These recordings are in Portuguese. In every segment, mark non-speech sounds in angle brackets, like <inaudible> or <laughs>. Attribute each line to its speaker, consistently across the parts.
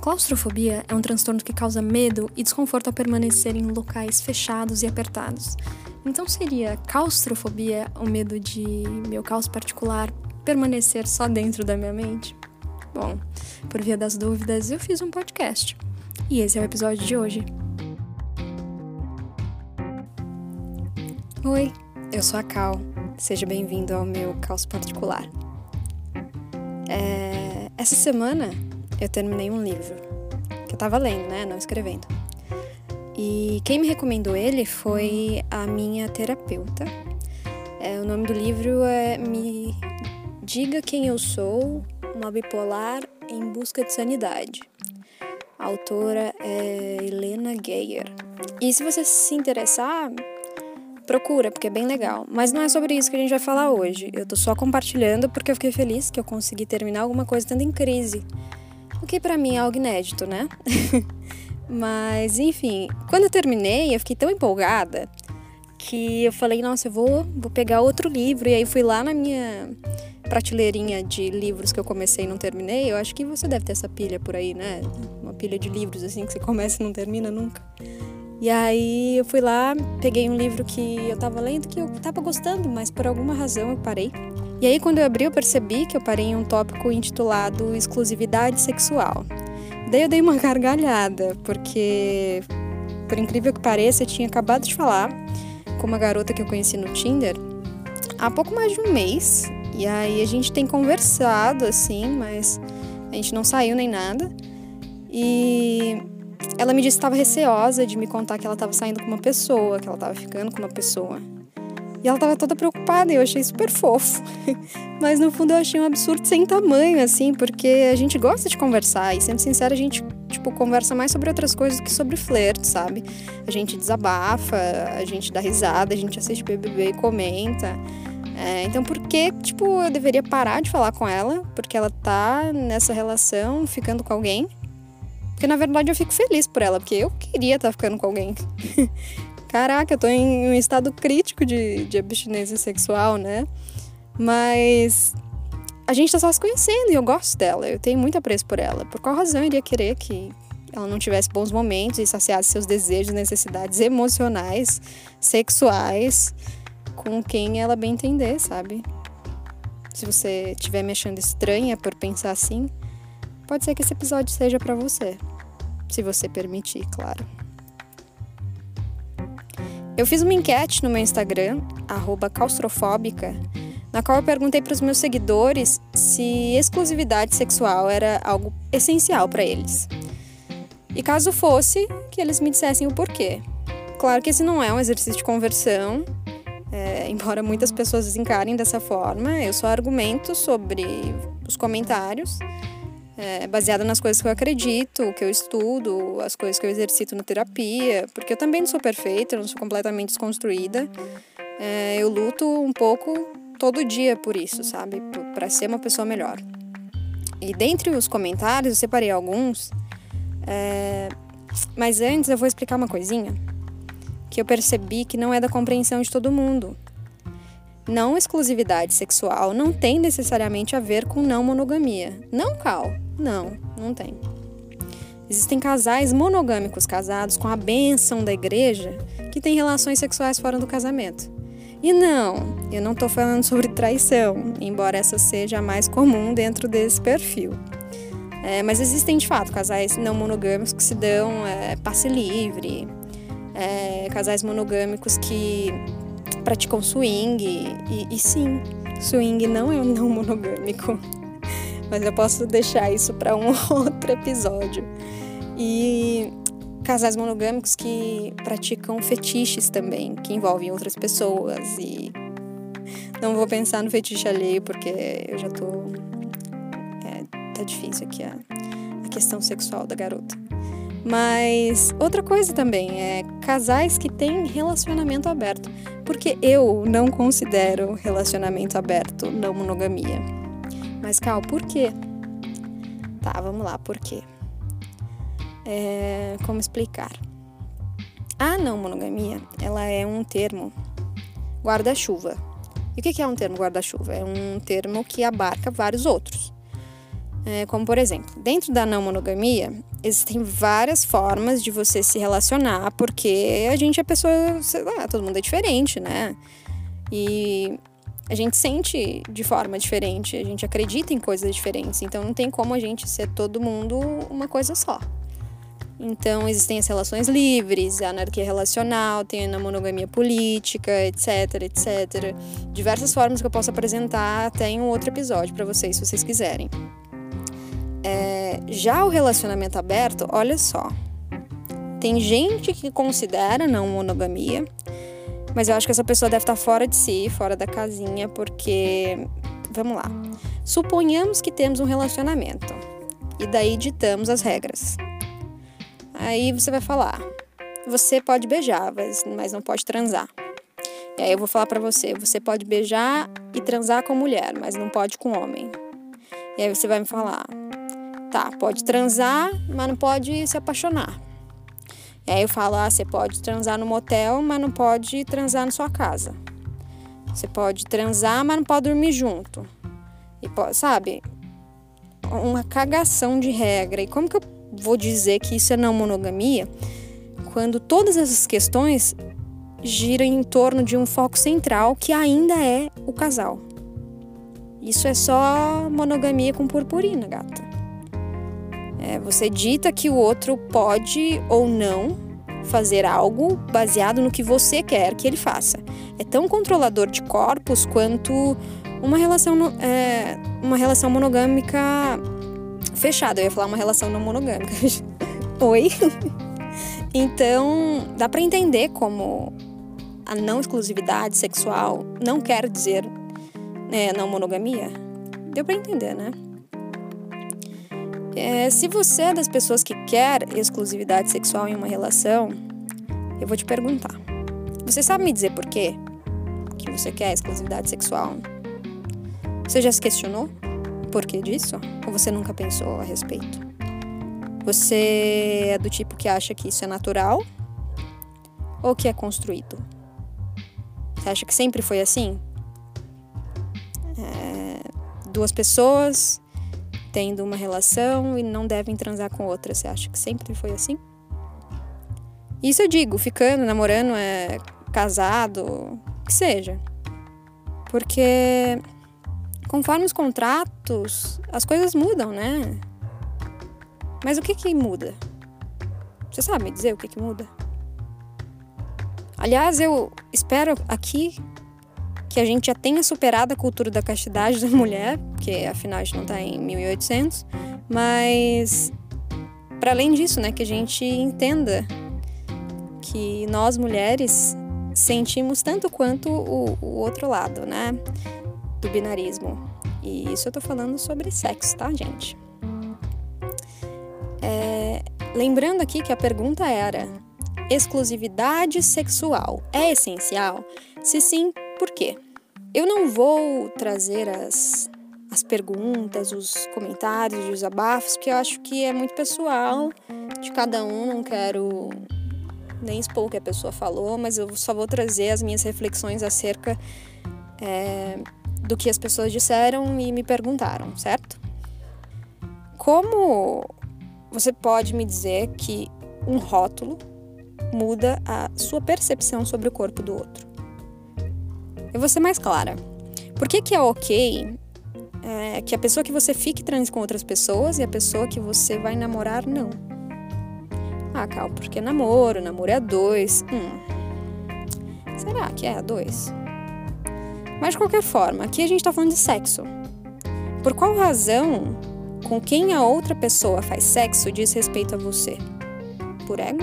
Speaker 1: Claustrofobia é um transtorno que causa medo e desconforto ao permanecer em locais fechados e apertados. Então seria claustrofobia o medo de meu caos particular permanecer só dentro da minha mente? Bom, por via das dúvidas, eu fiz um podcast. E esse é o episódio de hoje. Oi, eu sou a Cal. Seja bem-vindo ao meu caos particular. É... Essa semana eu terminei um livro que eu tava lendo, né? Não escrevendo. E quem me recomendou ele foi a minha terapeuta. É, o nome do livro é Me Diga Quem Eu Sou, uma bipolar em busca de sanidade. A autora é Helena Geyer. E se você se interessar, procura, porque é bem legal. Mas não é sobre isso que a gente vai falar hoje. Eu tô só compartilhando porque eu fiquei feliz que eu consegui terminar alguma coisa estando em crise. Que para mim é algo inédito, né? <laughs> Mas, enfim, quando eu terminei, eu fiquei tão empolgada que eu falei, nossa, eu vou, vou pegar outro livro. E aí fui lá na minha prateleirinha de livros que eu comecei e não terminei. Eu acho que você deve ter essa pilha por aí, né? Uma pilha de livros assim que você começa e não termina nunca. E aí eu fui lá, peguei um livro que eu tava lendo que eu tava gostando, mas por alguma razão eu parei. E aí quando eu abri eu percebi que eu parei em um tópico intitulado exclusividade sexual. Daí eu dei uma <laughs> gargalhada, porque por incrível que pareça, eu tinha acabado de falar com uma garota que eu conheci no Tinder há pouco mais de um mês. E aí a gente tem conversado assim, mas a gente não saiu nem nada. E ela me disse que estava receosa de me contar que ela estava saindo com uma pessoa, que ela estava ficando com uma pessoa. E ela estava toda preocupada e eu achei super fofo. <laughs> Mas no fundo eu achei um absurdo sem tamanho, assim, porque a gente gosta de conversar e, sendo sincera, a gente, tipo, conversa mais sobre outras coisas do que sobre flerte, sabe? A gente desabafa, a gente dá risada, a gente assiste BBB e comenta. É, então, por que, tipo, eu deveria parar de falar com ela? Porque ela tá nessa relação, ficando com alguém. Porque na verdade eu fico feliz por ela, porque eu queria estar tá ficando com alguém. <laughs> Caraca, eu tô em um estado crítico de, de abstinência sexual, né? Mas a gente tá só se conhecendo e eu gosto dela, eu tenho muito apreço por ela. Por qual razão eu iria querer que ela não tivesse bons momentos e saciasse seus desejos, necessidades emocionais, sexuais, com quem ela bem entender, sabe? Se você estiver me achando estranha por pensar assim, pode ser que esse episódio seja para você, se você permitir, claro. Eu fiz uma enquete no meu Instagram, claustrofóbica, na qual eu perguntei para os meus seguidores se exclusividade sexual era algo essencial para eles. E caso fosse, que eles me dissessem o porquê. Claro que esse não é um exercício de conversão, é, <laughs> embora muitas pessoas encarem dessa forma, eu só argumento sobre os comentários é, baseada nas coisas que eu acredito, que eu estudo, as coisas que eu exercito na terapia, porque eu também não sou perfeita, eu não sou completamente desconstruída. É, eu luto um pouco todo dia por isso, sabe? Para ser uma pessoa melhor. E dentre os comentários, eu separei alguns. É, mas antes eu vou explicar uma coisinha que eu percebi que não é da compreensão de todo mundo. Não exclusividade sexual não tem necessariamente a ver com não monogamia. Não, Cal. Não, não tem. Existem casais monogâmicos casados com a bênção da igreja que têm relações sexuais fora do casamento. E não, eu não estou falando sobre traição, embora essa seja a mais comum dentro desse perfil. É, mas existem de fato casais não monogâmicos que se dão é, passe livre, é, casais monogâmicos que praticam swing, e, e sim, swing não é um não monogâmico mas eu posso deixar isso para um <laughs> outro episódio. E casais monogâmicos que praticam fetiches também, que envolvem outras pessoas e não vou pensar no fetiche alheio porque eu já tô é, tá difícil aqui a, a questão sexual da garota. Mas outra coisa também é casais que têm relacionamento aberto, porque eu não considero relacionamento aberto não monogamia. Mas, Cal, por quê? Tá, vamos lá, por quê? É, como explicar? A não monogamia, ela é um termo guarda-chuva. E o que é um termo guarda-chuva? É um termo que abarca vários outros. É, como por exemplo, dentro da não monogamia, existem várias formas de você se relacionar, porque a gente é pessoa, sei lá, todo mundo é diferente, né? E a gente sente de forma diferente, a gente acredita em coisas diferentes, então não tem como a gente ser todo mundo uma coisa só. Então, existem as relações livres, a anarquia relacional, tem a monogamia política, etc, etc. Diversas formas que eu posso apresentar até em um outro episódio para vocês, se vocês quiserem. É, já o relacionamento aberto, olha só. Tem gente que considera não monogamia, mas eu acho que essa pessoa deve estar fora de si, fora da casinha, porque. Vamos lá. Suponhamos que temos um relacionamento e daí ditamos as regras. Aí você vai falar: você pode beijar, mas não pode transar. E aí eu vou falar para você: você pode beijar e transar com mulher, mas não pode com homem. E aí você vai me falar: tá, pode transar, mas não pode se apaixonar. E aí eu falo: ah, você pode transar no motel, mas não pode transar na sua casa. Você pode transar, mas não pode dormir junto. E pode, sabe? Uma cagação de regra. E como que eu vou dizer que isso é não monogamia quando todas essas questões giram em torno de um foco central que ainda é o casal. Isso é só monogamia com purpurina, gata. É, você dita que o outro pode ou não fazer algo baseado no que você quer que ele faça. É tão controlador de corpos quanto uma relação, é, uma relação monogâmica fechada. Eu ia falar uma relação não monogâmica. <laughs> Oi? <laughs> então, dá para entender como a não exclusividade sexual não quer dizer né, não monogamia? Deu para entender, né? É, se você é das pessoas que quer exclusividade sexual em uma relação, eu vou te perguntar. Você sabe me dizer por quê que você quer exclusividade sexual? Você já se questionou? Por que disso? Ou você nunca pensou a respeito? Você é do tipo que acha que isso é natural ou que é construído? Você acha que sempre foi assim? É, duas pessoas tendo uma relação e não devem transar com outra. Você acha que sempre foi assim? Isso eu digo, ficando, namorando, é casado, que seja. Porque conforme os contratos, as coisas mudam, né? Mas o que que muda? Você sabe me dizer o que que muda? Aliás, eu espero aqui que a gente já tenha superado a cultura da castidade da mulher, porque afinal a gente não está em 1800, mas para além disso, né, que a gente entenda que nós mulheres sentimos tanto quanto o, o outro lado, né? do binarismo. E isso eu tô falando sobre sexo, tá, gente? É, lembrando aqui que a pergunta era: exclusividade sexual é essencial? Se sim, por quê? Eu não vou trazer as, as perguntas, os comentários, os desabafos, porque eu acho que é muito pessoal de cada um, não quero nem expor o que a pessoa falou, mas eu só vou trazer as minhas reflexões acerca é, do que as pessoas disseram e me perguntaram, certo? Como você pode me dizer que um rótulo muda a sua percepção sobre o corpo do outro? Eu vou ser mais clara. Por que, que é ok é, que a pessoa que você fique trans com outras pessoas e a pessoa que você vai namorar não? Ah, Cal, porque namoro, namoro é a dois. Hum. Será que é a dois? Mas de qualquer forma, aqui a gente está falando de sexo. Por qual razão com quem a outra pessoa faz sexo diz respeito a você? Por ego?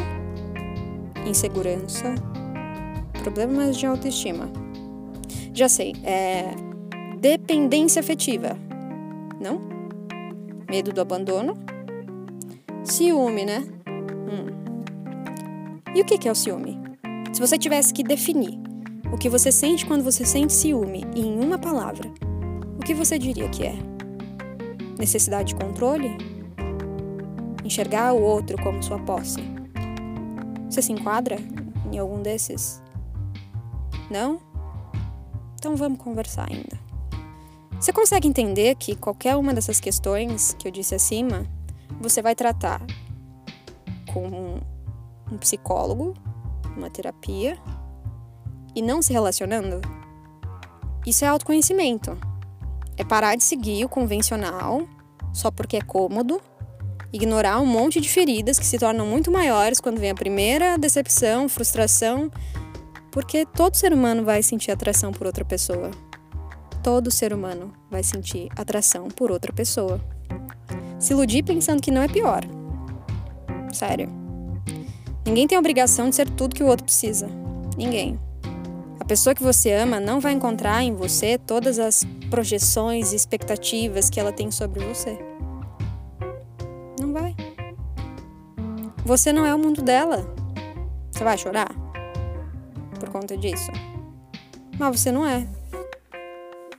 Speaker 1: Insegurança? Problemas de autoestima? Já sei, é. Dependência afetiva. Não? Medo do abandono? Ciúme, né? Hum. E o que é o ciúme? Se você tivesse que definir o que você sente quando você sente ciúme em uma palavra, o que você diria que é? Necessidade de controle? Enxergar o outro como sua posse? Você se enquadra em algum desses? Não? Então vamos conversar ainda. Você consegue entender que qualquer uma dessas questões que eu disse acima, você vai tratar com um psicólogo, uma terapia e não se relacionando? Isso é autoconhecimento. É parar de seguir o convencional só porque é cômodo, ignorar um monte de feridas que se tornam muito maiores quando vem a primeira decepção, frustração, porque todo ser humano vai sentir atração por outra pessoa. Todo ser humano vai sentir atração por outra pessoa. Se iludir pensando que não é pior. Sério. Ninguém tem a obrigação de ser tudo que o outro precisa. Ninguém. A pessoa que você ama não vai encontrar em você todas as projeções e expectativas que ela tem sobre você. Não vai. Você não é o mundo dela. Você vai chorar conta disso? Mas você não é.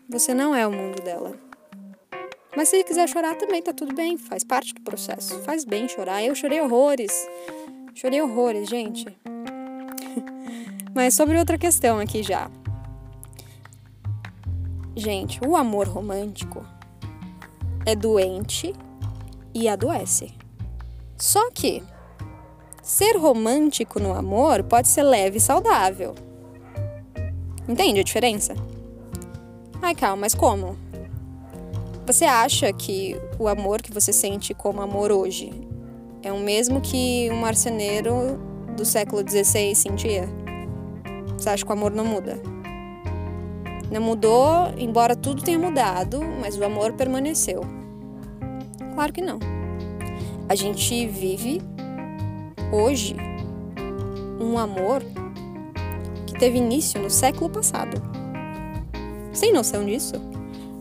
Speaker 1: Você não é o mundo dela. Mas se quiser chorar também tá tudo bem, faz parte do processo. Faz bem chorar. Eu chorei horrores. Chorei horrores, gente. <laughs> Mas sobre outra questão aqui já. Gente, o amor romântico é doente e adoece. Só que ser romântico no amor pode ser leve e saudável. Entende a diferença? Ai, calma, mas como? Você acha que o amor que você sente como amor hoje é o mesmo que um marceneiro do século XVI sentia? Você acha que o amor não muda? Não mudou, embora tudo tenha mudado, mas o amor permaneceu. Claro que não. A gente vive hoje um amor teve início no século passado. Sem noção disso?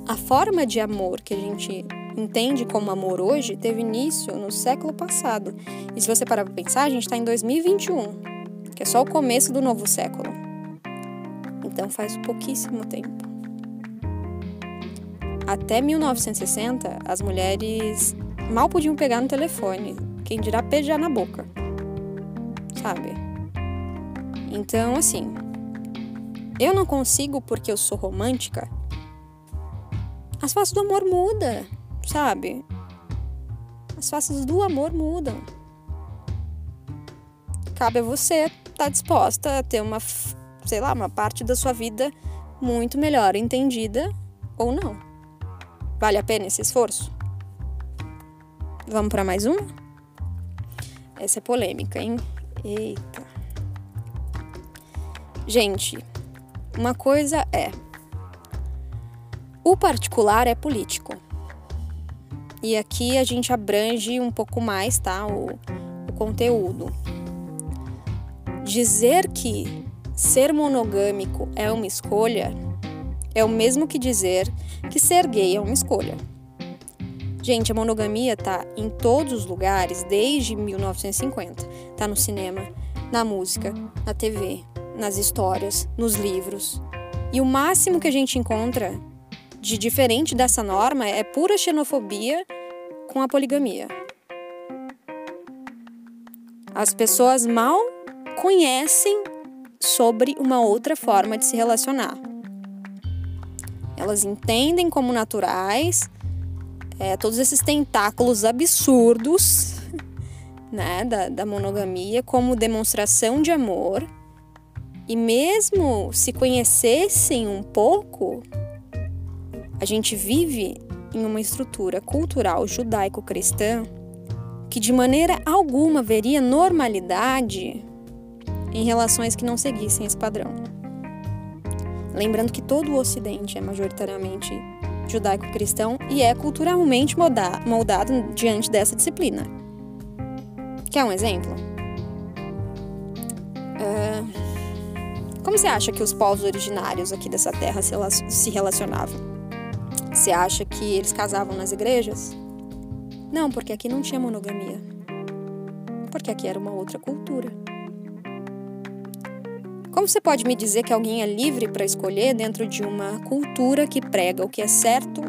Speaker 1: A forma de amor que a gente entende como amor hoje teve início no século passado. E se você parar para pensar, a gente está em 2021, que é só o começo do novo século. Então faz pouquíssimo tempo. Até 1960, as mulheres mal podiam pegar no telefone, quem dirá beijar na boca. Sabe? Então, assim, eu não consigo porque eu sou romântica. As faces do amor mudam, sabe? As faces do amor mudam. Cabe a você estar tá disposta a ter uma sei lá, uma parte da sua vida muito melhor entendida ou não. Vale a pena esse esforço? Vamos para mais um? Essa é polêmica, hein? Eita. Gente, uma coisa é: o particular é político. E aqui a gente abrange um pouco mais, tá? O, o conteúdo. Dizer que ser monogâmico é uma escolha é o mesmo que dizer que ser gay é uma escolha. Gente, a monogamia tá em todos os lugares desde 1950. Tá no cinema, na música, na TV, nas histórias, nos livros. E o máximo que a gente encontra de diferente dessa norma é pura xenofobia com a poligamia. As pessoas mal conhecem sobre uma outra forma de se relacionar. Elas entendem como naturais é, todos esses tentáculos absurdos <laughs> né, da, da monogamia como demonstração de amor. E mesmo se conhecessem um pouco, a gente vive em uma estrutura cultural judaico-cristã que de maneira alguma veria normalidade em relações que não seguissem esse padrão. Lembrando que todo o Ocidente é majoritariamente judaico-cristão e é culturalmente moldado diante dessa disciplina. Quer um exemplo? Uh, como você acha que os povos originários aqui dessa terra se relacionavam? Você acha que eles casavam nas igrejas? Não, porque aqui não tinha monogamia. Porque aqui era uma outra cultura. Como você pode me dizer que alguém é livre para escolher dentro de uma cultura que prega o que é certo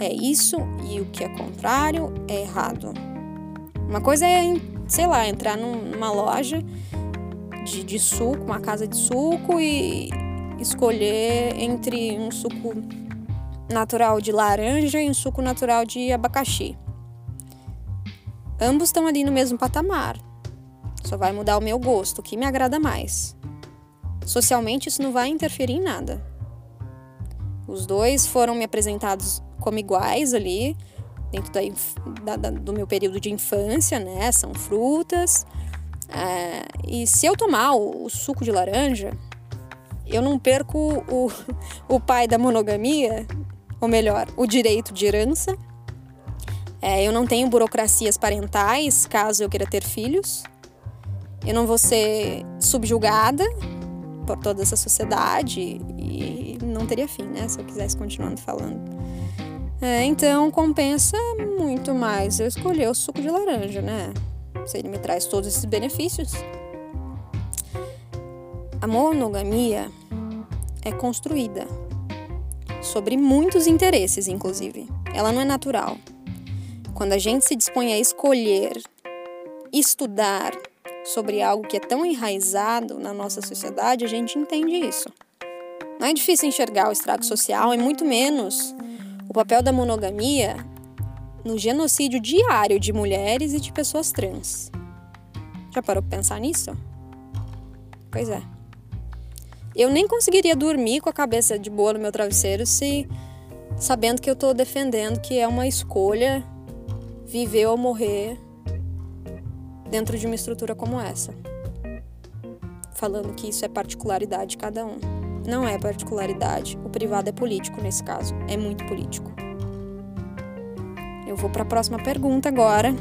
Speaker 1: é isso e o que é contrário é errado? Uma coisa é, sei lá, entrar numa loja de, de suco, uma casa de suco e escolher entre um suco natural de laranja e um suco natural de abacaxi. Ambos estão ali no mesmo patamar. Só vai mudar o meu gosto, o que me agrada mais. Socialmente, isso não vai interferir em nada. Os dois foram me apresentados como iguais ali, dentro da, da, do meu período de infância, né? São frutas. É, e se eu tomar o, o, suco de laranja, eu não perco o, o pai da monogamia, ou melhor, o direito de herança. É, eu não tenho burocracias parentais caso eu queira ter filhos. Eu não vou ser subjugada por toda essa sociedade e não teria fim, né? Se eu quisesse continuando falando. É, então compensa muito mais eu escolher o suco de laranja, né? Se ele me traz todos esses benefícios. A monogamia é construída sobre muitos interesses, inclusive. Ela não é natural. Quando a gente se dispõe a escolher, estudar sobre algo que é tão enraizado na nossa sociedade, a gente entende isso. Não é difícil enxergar o estrago social e muito menos o papel da monogamia no genocídio diário de mulheres e de pessoas trans. Já parou para pensar nisso? Pois é. Eu nem conseguiria dormir com a cabeça de boa no meu travesseiro se sabendo que eu estou defendendo que é uma escolha viver ou morrer dentro de uma estrutura como essa. Falando que isso é particularidade de cada um. Não é particularidade. O privado é político nesse caso. É muito político. Eu vou para a próxima pergunta agora.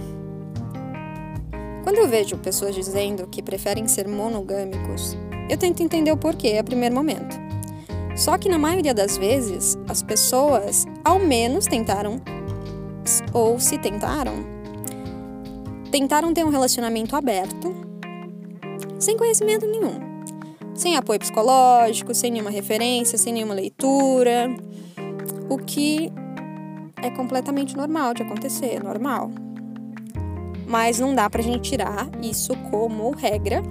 Speaker 1: Quando eu vejo pessoas dizendo que preferem ser monogâmicos, eu tento entender o porquê a primeiro momento. Só que na maioria das vezes, as pessoas ao menos tentaram, ou se tentaram, tentaram ter um relacionamento aberto, sem conhecimento nenhum, sem apoio psicológico, sem nenhuma referência, sem nenhuma leitura, o que é completamente normal de acontecer, normal. Mas não dá pra gente tirar isso como regra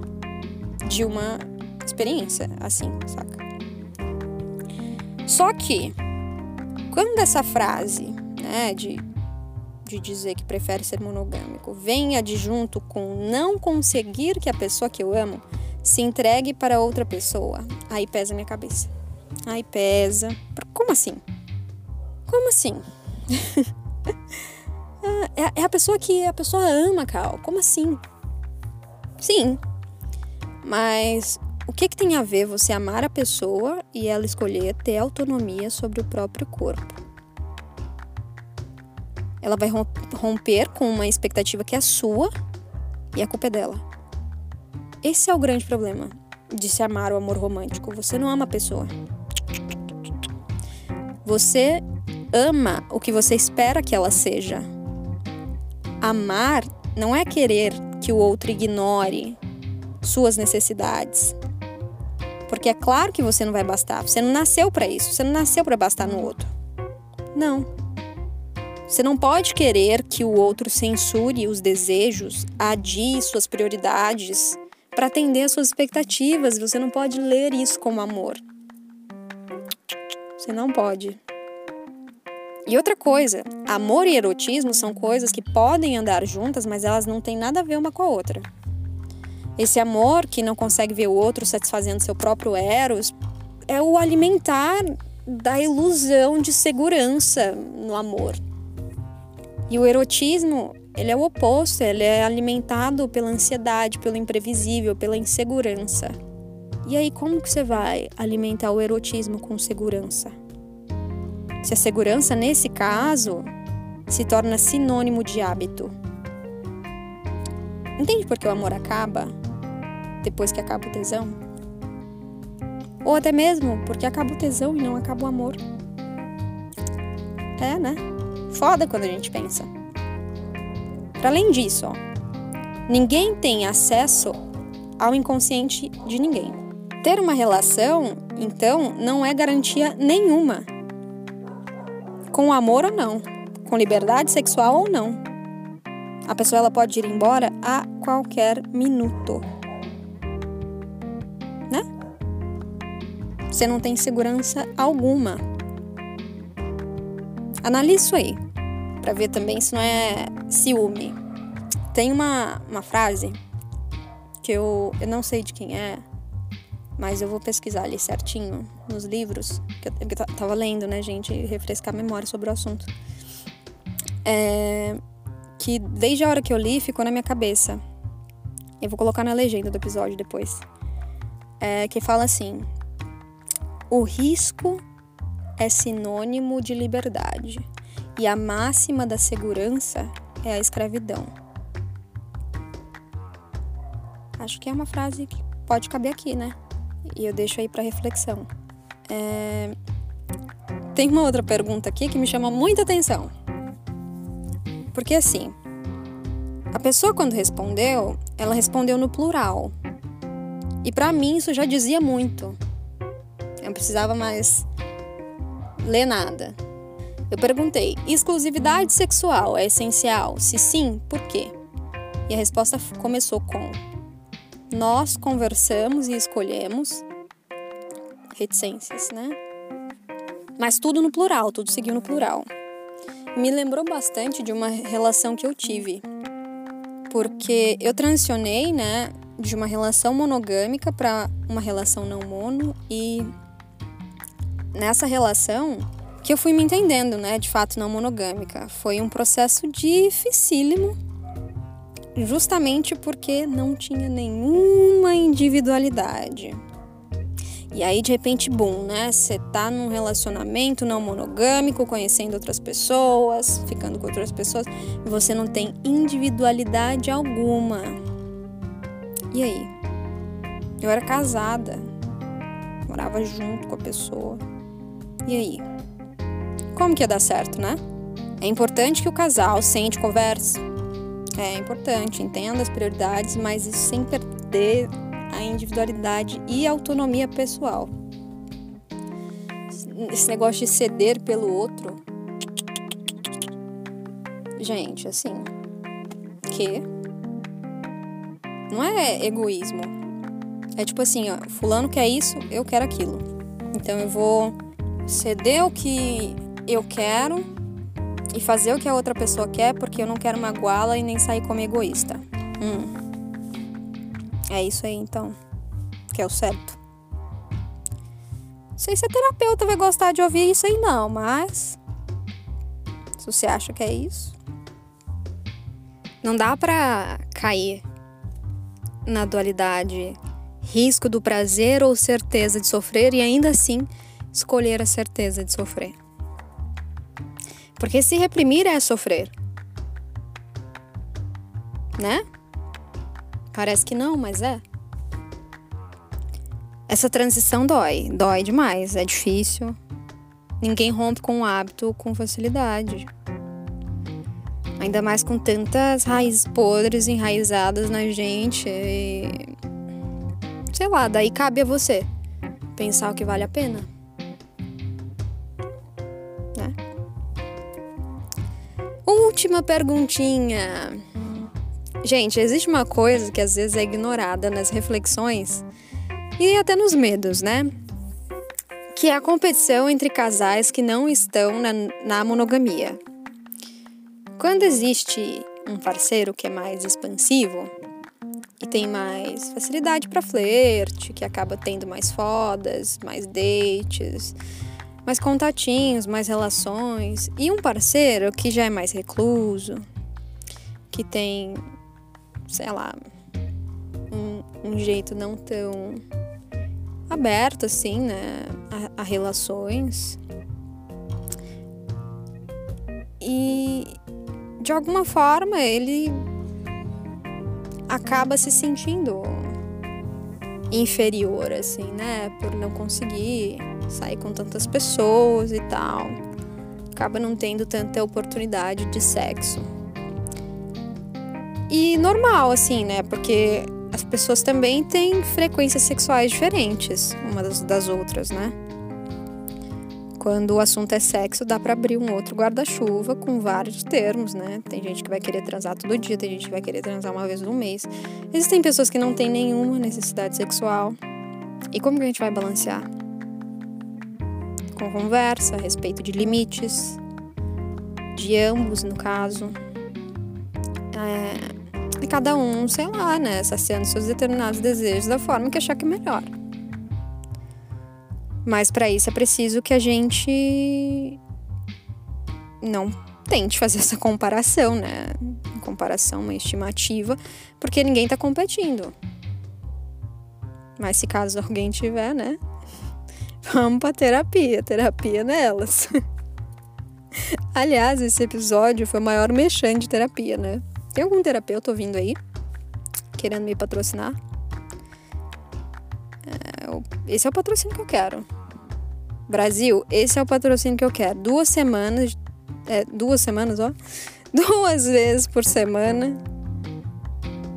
Speaker 1: de uma experiência, assim, saca? Só que, quando essa frase, né, de de dizer que prefere ser monogâmico vem adjunto com não conseguir que a pessoa que eu amo se entregue para outra pessoa, aí pesa minha cabeça. Aí pesa. Como assim? Como assim? <laughs> é, é a pessoa que a pessoa ama, Cal. Como assim? Sim. Mas o que, que tem a ver você amar a pessoa e ela escolher ter autonomia sobre o próprio corpo? ela vai romper com uma expectativa que é sua e a culpa é dela. Esse é o grande problema de se amar o amor romântico. Você não ama a pessoa. Você ama o que você espera que ela seja. Amar não é querer que o outro ignore suas necessidades. Porque é claro que você não vai bastar. Você não nasceu para isso. Você não nasceu para bastar no outro. Não. Você não pode querer que o outro censure os desejos, adie suas prioridades para atender às suas expectativas. Você não pode ler isso como amor. Você não pode. E outra coisa, amor e erotismo são coisas que podem andar juntas, mas elas não têm nada a ver uma com a outra. Esse amor que não consegue ver o outro satisfazendo seu próprio eros é o alimentar da ilusão de segurança no amor. E o erotismo, ele é o oposto, ele é alimentado pela ansiedade, pelo imprevisível, pela insegurança. E aí, como que você vai alimentar o erotismo com segurança? Se a segurança, nesse caso, se torna sinônimo de hábito. Entende por que o amor acaba depois que acaba o tesão? Ou até mesmo porque acaba o tesão e não acaba o amor. É, né? Foda quando a gente pensa. Para além disso, ó, ninguém tem acesso ao inconsciente de ninguém. Ter uma relação, então, não é garantia nenhuma. Com amor ou não, com liberdade sexual ou não. A pessoa ela pode ir embora a qualquer minuto. Né? Você não tem segurança alguma analise isso aí, para ver também se não é ciúme. Tem uma, uma frase que eu, eu não sei de quem é, mas eu vou pesquisar ali certinho nos livros, que eu, tava lendo, né, gente, refrescar a memória sobre o assunto. É, que desde a hora que eu li ficou na minha cabeça. Eu vou colocar na legenda do episódio depois. É, que fala assim: O risco é sinônimo de liberdade e a máxima da segurança é a escravidão. Acho que é uma frase que pode caber aqui, né? E eu deixo aí para reflexão. É... Tem uma outra pergunta aqui que me chama muita atenção. Porque assim, a pessoa quando respondeu, ela respondeu no plural. E para mim isso já dizia muito. Eu não precisava mais ler nada. Eu perguntei: exclusividade sexual é essencial? Se sim, por quê? E a resposta começou com: nós conversamos e escolhemos reticências, né? Mas tudo no plural, tudo seguiu no plural. Me lembrou bastante de uma relação que eu tive. Porque eu transicionei, né, de uma relação monogâmica para uma relação não mono e nessa relação que eu fui me entendendo, né, de fato não monogâmica. Foi um processo dificílimo justamente porque não tinha nenhuma individualidade. E aí, de repente, bum, né? Você tá num relacionamento não monogâmico, conhecendo outras pessoas, ficando com outras pessoas, e você não tem individualidade alguma. E aí? Eu era casada, morava junto com a pessoa. E aí? Como que ia dar certo, né? É importante que o casal sente, converse, é importante, entenda as prioridades, mas isso sem perder a individualidade e a autonomia pessoal. Esse negócio de ceder pelo outro. Gente, assim. Que? Não é egoísmo. É tipo assim, ó, fulano quer isso, eu quero aquilo. Então eu vou ceder o que eu quero e fazer o que a outra pessoa quer porque eu não quero magoá-la e nem sair como egoísta. Hum. É isso aí então, que é o certo. Não sei se a terapeuta vai gostar de ouvir isso aí não, mas se você acha que é isso, não dá pra cair na dualidade risco do prazer ou certeza de sofrer e ainda assim escolher a certeza de sofrer. Porque se reprimir é sofrer. Né? Parece que não, mas é. Essa transição dói, dói demais, é difícil. Ninguém rompe com o hábito com facilidade. Ainda mais com tantas raízes podres enraizadas na gente. E... Sei lá, daí cabe a você pensar o que vale a pena. Última perguntinha. Gente, existe uma coisa que às vezes é ignorada nas reflexões e até nos medos, né? Que é a competição entre casais que não estão na, na monogamia. Quando existe um parceiro que é mais expansivo e tem mais facilidade para flerte, que acaba tendo mais fodas, mais dates, mais contatinhos, mais relações. E um parceiro que já é mais recluso, que tem, sei lá, um, um jeito não tão aberto assim, né, a, a relações. E de alguma forma ele acaba se sentindo inferior, assim, né? Por não conseguir sair com tantas pessoas e tal. Acaba não tendo tanta oportunidade de sexo. E normal, assim, né? Porque as pessoas também têm frequências sexuais diferentes umas das outras, né? Quando o assunto é sexo, dá para abrir um outro guarda-chuva com vários termos, né? Tem gente que vai querer transar todo dia, tem gente que vai querer transar uma vez no mês. Existem pessoas que não têm nenhuma necessidade sexual. E como que a gente vai balancear? Com conversa, a respeito de limites, de ambos, no caso. É, e cada um, sei lá, né, saciando seus determinados desejos da forma que achar que é melhor. Mas para isso é preciso que a gente não tente fazer essa comparação, né? Comparação, uma estimativa, porque ninguém tá competindo. Mas se caso alguém tiver, né? Vamos pra terapia, terapia nelas. <laughs> Aliás, esse episódio foi o maior mexão de terapia, né? Tem algum terapeuta ouvindo aí? Querendo me patrocinar? É, esse é o patrocínio que eu quero. Brasil, esse é o patrocínio que eu quero. Duas semanas. É, duas semanas, ó. <laughs> Duas vezes por semana.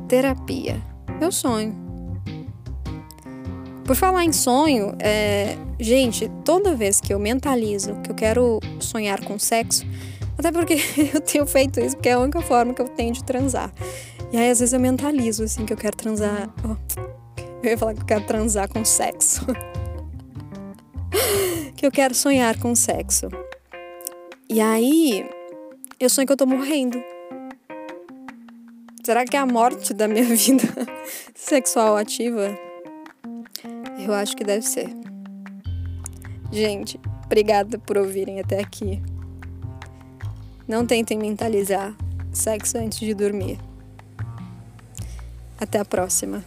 Speaker 1: Terapia. Meu sonho. Por falar em sonho, é, gente, toda vez que eu mentalizo que eu quero sonhar com sexo, até porque <laughs> eu tenho feito isso, porque é a única forma que eu tenho de transar. E aí, às vezes, eu mentalizo, assim, que eu quero transar. Oh, eu ia falar que eu quero transar com sexo. <laughs> que eu quero sonhar com sexo. E aí, eu sonho que eu tô morrendo. Será que é a morte da minha <laughs> vida sexual ativa? Eu acho que deve ser. Gente, obrigada por ouvirem até aqui. Não tentem mentalizar sexo antes de dormir. Até a próxima.